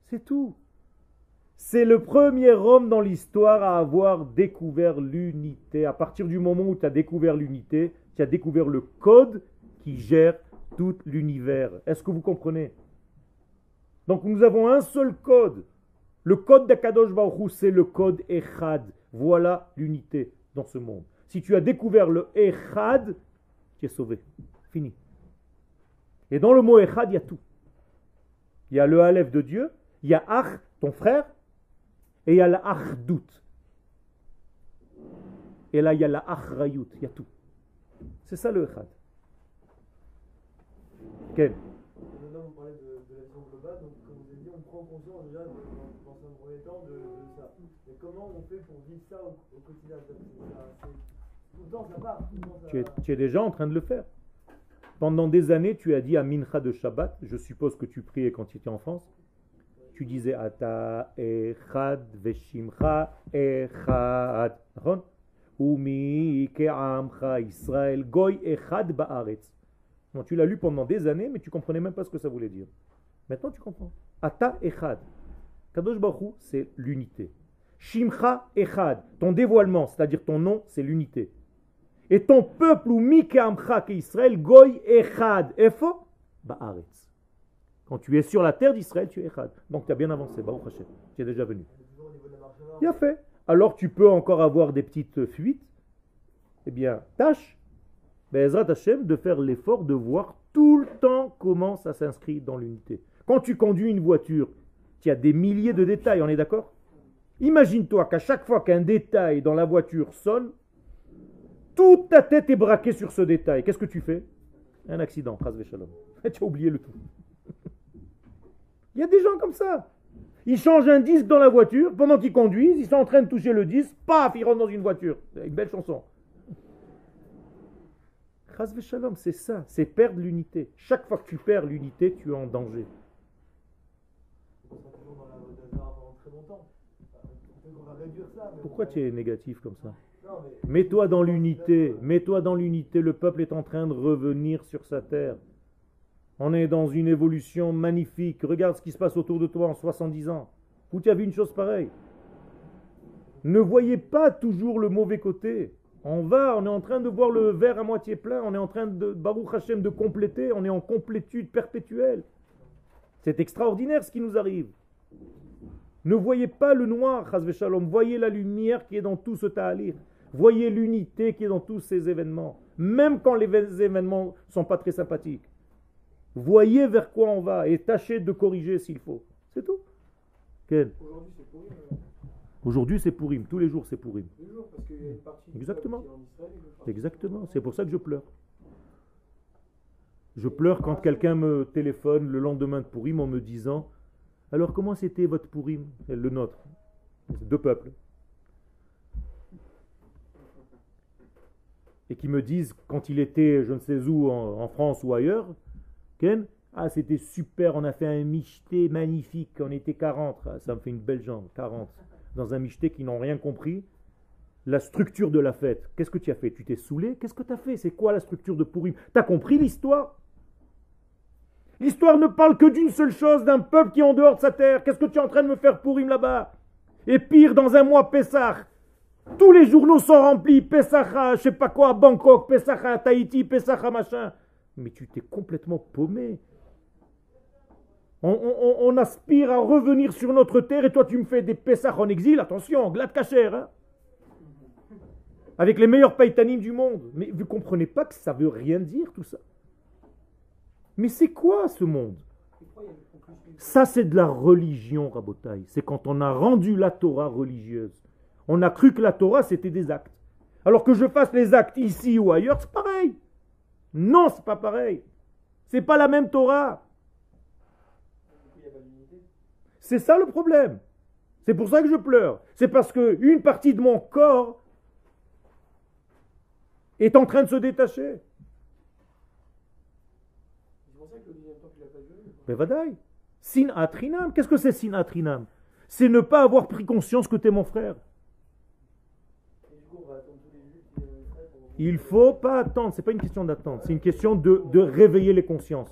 C'est tout. C'est le premier homme dans l'histoire à avoir découvert l'unité. À partir du moment où tu as découvert l'unité, tu as découvert le code qui gère tout l'univers. Est-ce que vous comprenez? Donc nous avons un seul code. Le code d'Akadosh Baruch c'est le code Echad. Voilà l'unité dans ce monde. Si tu as découvert le Echad, tu es sauvé. Fini. Et dans le mot Echad, il y a tout. Il y a le Aleph de Dieu, il y a Ach, ton frère, et il y a la. Et là, il y a la il y a tout. C'est ça le Echad. Premier temps de, de, ça. Mais comment on fait pour vivre ça au, au quotidien? Ça, Tout le temps, ça part. ça... Tu, es, tu es déjà en train de le faire. Pendant des années, tu as dit à Mincha de Shabbat, je suppose que tu priais quand tu étais en France, tu disais Ata Echad Veshimcha Echad. Umi Ke'amcha Israël Goy Echad Ba'aretz tu l'as lu pendant des années, mais tu comprenais même pas ce que ça voulait dire. Maintenant, tu comprends. Ata Echad. Kadosh Baruch c'est l'unité. Shimcha Echad. Ton dévoilement, c'est-à-dire ton nom, c'est l'unité. Et ton peuple, ou Mikeamcha, Israël, Goy Echad. Efo Ba'aretz. Quand tu es sur la terre d'Israël, tu es Echad. Donc tu as bien avancé, Baruch Hashem. Tu es déjà venu. Bien fait. Alors tu peux encore avoir des petites fuites. Eh bien, tâche Bezrat Hashem, de faire l'effort de voir tout le temps comment ça s'inscrit dans l'unité. Quand tu conduis une voiture, tu as des milliers de détails, on est d'accord? Imagine-toi qu'à chaque fois qu'un détail dans la voiture sonne, toute ta tête est braquée sur ce détail. Qu'est-ce que tu fais? Un accident, shalom. *laughs* tu as oublié le tout. Il y a des gens comme ça. Ils changent un disque dans la voiture, pendant qu'ils conduisent, ils sont en train de toucher le disque, paf, ils rentrent dans une voiture. Une belle chanson c'est ça, c'est perdre l'unité. Chaque fois que tu perds l'unité, tu es en danger. Pourquoi tu es négatif comme ça Mets-toi dans l'unité, mets-toi dans l'unité. Le peuple est en train de revenir sur sa terre. On est dans une évolution magnifique. Regarde ce qui se passe autour de toi en 70 ans. Où tu as vu une chose pareille Ne voyez pas toujours le mauvais côté. On va, on est en train de voir le verre à moitié plein, on est en train de, Baruch Hashem, de compléter, on est en complétude perpétuelle. C'est extraordinaire ce qui nous arrive. Ne voyez pas le noir, Shalom, voyez la lumière qui est dans tout ce ta'alir. Voyez l'unité qui est dans tous ces événements, même quand les événements ne sont pas très sympathiques. Voyez vers quoi on va et tâchez de corriger s'il faut. C'est tout. Quel Aujourd'hui, c'est pourri. euh, Pourim. Tous les jours, c'est Pourim. Exactement. Exactement. C'est pour ça que je pleure. Je pleure quand quelqu'un me téléphone le lendemain de Pourim en me disant Alors, comment c'était votre Pourim Le nôtre. Deux peuples? Et qui me disent, quand il était je ne sais où, en, France ou ailleurs, Ken, ah, c'était super, on a fait un michté magnifique, on était 40. Ah, ça me fait une belle jambe, 40. Dans un michté qui n'ont rien compris. La structure de la fête. Qu'est-ce que tu as fait? Tu t'es saoulé? Qu'est-ce que tu as fait? C'est quoi la structure de Pourim Tu as compris l'histoire? L'histoire ne parle que d'une seule chose, d'un peuple qui est en dehors de sa terre. Qu'est-ce que tu es en train de me faire Pourim là-bas? Et pire, dans un mois, Pessah. Tous les journaux sont remplis. Pessah, à, je sais pas quoi, Bangkok, Pessah à Tahiti, Pessah à machin. Mais tu t'es complètement paumé. On, aspire à revenir sur notre terre et toi tu me fais des Pessah en exil. Attention, glad cacher, hein avec les meilleurs païtanim du monde. Mais vous comprenez pas que ça veut rien dire tout ça. Mais c'est quoi ce monde? Ça c'est de la religion, Rabotaï. C'est quand on a rendu la Torah religieuse. On a cru que la Torah c'était des actes. Alors que je fasse les actes ici ou ailleurs, c'est pareil. Non, c'est pas pareil. C'est pas la même Torah. C'est ça le problème. C'est pour ça que je pleure. C'est parce que une partie de mon corps est en train de se détacher. C'est pour ça que le deuxième temps, tu l'as pas vu. Mais vadaï. Sin atrinam. Qu'est-ce que c'est sin atrinam? C'est ne pas avoir pris conscience que tu es mon frère. Il faut pas attendre. C'est pas une question d'attendre. C'est une question de, de réveiller les consciences.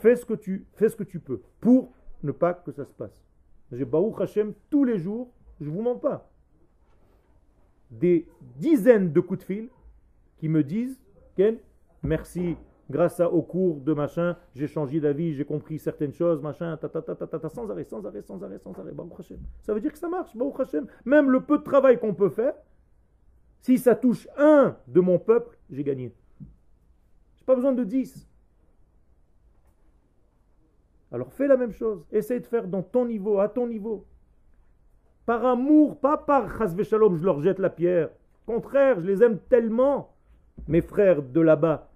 Fais ce que tu fais ce que tu peux pour ne pas que ça se passe. J'ai Baruch Hashem tous les jours. Je vous mens pas. Des dizaines de coups de fil qui me disent Ken, merci. Grâce à, au cours de machin, j'ai changé d'avis, j'ai compris certaines choses, machin, ta, ta, ta, ta, ta, ta, sans arrêt, sans arrêt, sans arrêt, sans arrêt. Baruch Hashem. Ça veut dire que ça marche, Baruch Hashem. Même le peu de travail qu'on peut faire, si ça touche un de mon peuple, j'ai gagné. J'ai pas besoin de dix. Alors fais la même chose. Essaye de faire dans ton niveau, à ton niveau. Par amour, pas par chas shalom, je leur jette la pierre. Au contraire, je les aime tellement, mes frères de là-bas,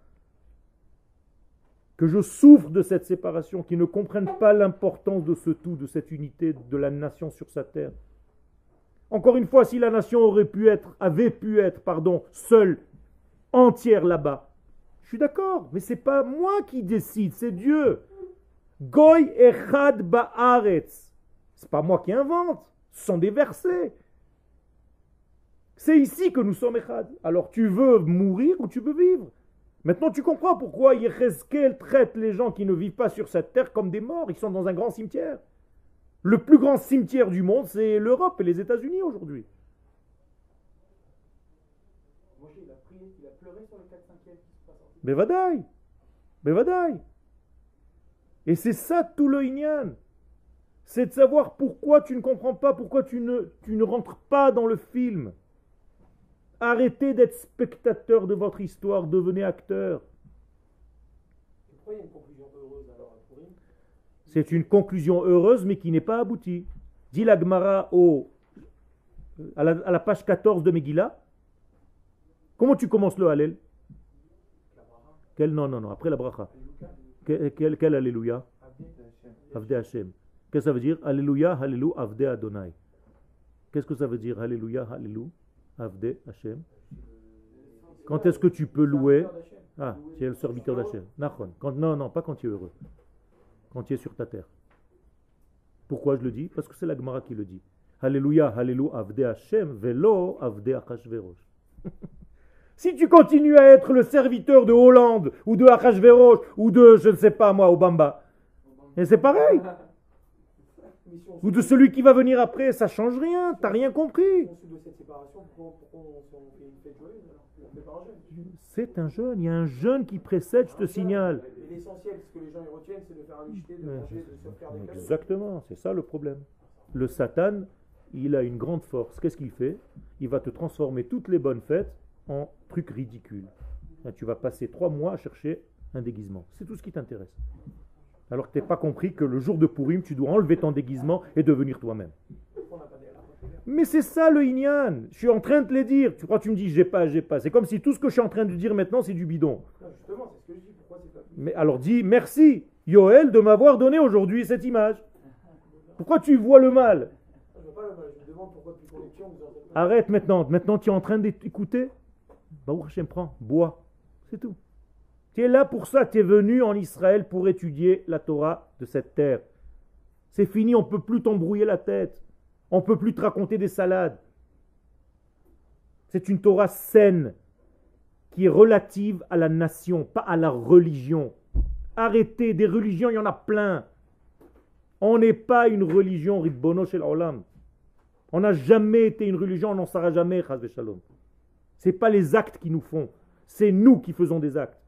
que je souffre de cette séparation, qui ne comprennent pas l'importance de ce tout, de cette unité de la nation sur sa terre. Encore une fois, si la nation aurait pu être, avait pu être, pardon, seule, entière là-bas, je suis d'accord, mais c'est pas moi qui décide, c'est Dieu. Goy echad ba'aretz. C'est pas moi qui invente, ce sont des versets. C'est ici que nous sommes echad. Alors tu veux mourir ou tu veux vivre? Maintenant tu comprends pourquoi Yechezkel traite les gens qui ne vivent pas sur cette terre comme des morts. Ils sont dans un grand cimetière. Le plus grand cimetière du monde, c'est l'Europe et les États-Unis aujourd'hui. Moshe, il a prié, il a pleuré sur le 4 5 qui se passe en Bevadaï. Bevadaï. Et c'est ça tout le Inyan. C'est de savoir pourquoi tu ne comprends pas, pourquoi tu ne, tu ne rentres pas dans le film. Arrêtez d'être spectateur de votre histoire, devenez acteur. C'est une conclusion heureuse, mais qui n'est pas aboutie. Dit la Gemara au, à, la, à la page 14 de Megillah. Comment tu commences le Hallel? Quel, Non, non, non, après la bracha. Quel, quel, quel Alléluia? Avde Hashem. Qu'est-ce que ça veut dire? Alléluia, Alléluia, Avde Adonai. Qu'est-ce que ça veut dire? Alléluia, Alléluia, Avde Hashem Quand est-ce que tu peux louer Ah, tu es le serviteur d'Hachem. Quand, non, non, pas quand tu es heureux. Quand tu es sur ta terre. Pourquoi je le dis? Parce que c'est la Gemara qui le dit. Alléluia, Alléluia, Avde Hashem, Velo, Avde Achashverosh. *laughs* si tu continues à être le serviteur de Hollande, ou de Achashverosh, ou de, je ne sais pas moi, Obamba, et c'est pareil. *laughs* Ou de celui qui va venir après, ça change rien, t'as rien compris. C'est un jeûne, il y a un jeûne qui précède, je te signale. L'essentiel, ce que les gens y retiennent, c'est de faire un michté, de manger, de se faire des cadeaux. Exactement, c'est ça le problème. Le Satan il a une grande force. Qu'est-ce qu'il fait? Il va te transformer toutes les bonnes fêtes en trucs ridicules. tu vas passer trois mois à chercher un déguisement. C'est tout ce qui t'intéresse. Alors que tu n'as pas compris que le jour de Purim, tu dois enlever ton déguisement et devenir toi-même. Mais c'est ça le Inyan. Je suis en train de te le dire. Tu crois que tu me dis j'ai pas, j'ai pas. C'est comme si tout ce que je suis en train de dire maintenant, c'est du bidon. justement, c'est ce que je dis. Pourquoi c'est pas Mais alors dis merci, Yoel, de m'avoir donné aujourd'hui cette image. Pourquoi tu vois le mal? Arrête maintenant. Maintenant, tu es en train d'écouter? Bah, Hachem, prends, bois. C'est tout. Tu es là pour ça. Tu es venu en Israël pour étudier la Torah de cette terre. C'est fini, on ne peut plus t'embrouiller la tête. On ne peut plus te raconter des salades. C'est une Torah saine qui est relative à la nation, pas à la religion. Arrêtez, des religions, il y en a plein. On n'est pas une religion, Ridbono Shel Olam. On n'a jamais été une religion, on n'en sera jamais, Shalom. Ce n'est pas les actes qui nous font, c'est nous qui faisons des actes.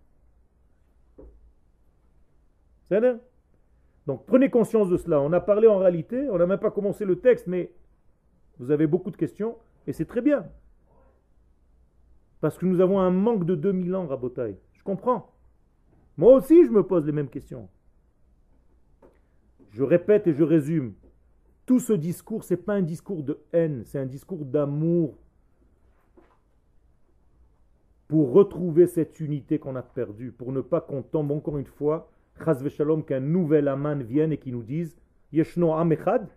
Donc prenez conscience de cela. On a parlé en réalité, on n'a même pas commencé le texte, mais vous avez beaucoup de questions, et c'est très bien. Parce que nous avons un manque de 2000 ans, Rabotaï. Je comprends. Moi aussi, je me pose les mêmes questions. Je répète et je résume. Tout ce discours, ce n'est pas un discours de haine, c'est un discours d'amour pour retrouver cette unité qu'on a perdue, pour ne pas qu'on tombe encore une fois Qu'un nouvel Aman vienne et qui nous dise Yeshno Amechad,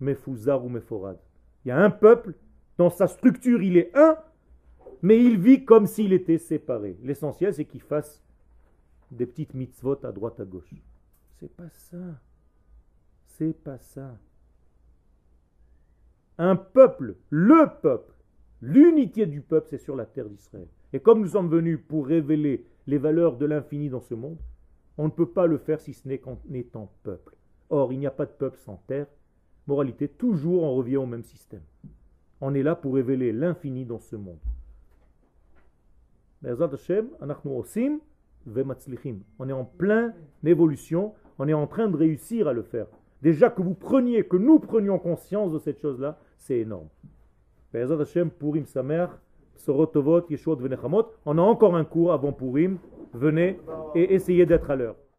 Mefuzar ou Meforad. Il y a un peuple, dans sa structure il est un, mais il vit comme s'il était séparé. L'essentiel c'est qu'il fasse des petites mitzvot à droite à gauche. C'est pas ça. C'est pas ça. Un peuple, le peuple, l'unité du peuple, c'est sur la terre d'Israël. Et comme nous sommes venus pour révéler les valeurs de l'infini dans ce monde, on ne peut pas le faire si ce n'est qu'en étant peuple. Or, il n'y a pas de peuple sans terre. Moralité, toujours on revient au même système. On est là pour révéler l'infini dans ce monde. On est en pleine évolution, on est en train de réussir à le faire. Déjà que vous preniez, que nous prenions conscience de cette chose-là, c'est énorme. Purim Samer, on a encore un cours avant Purim venez et essayez d'être à l'heure.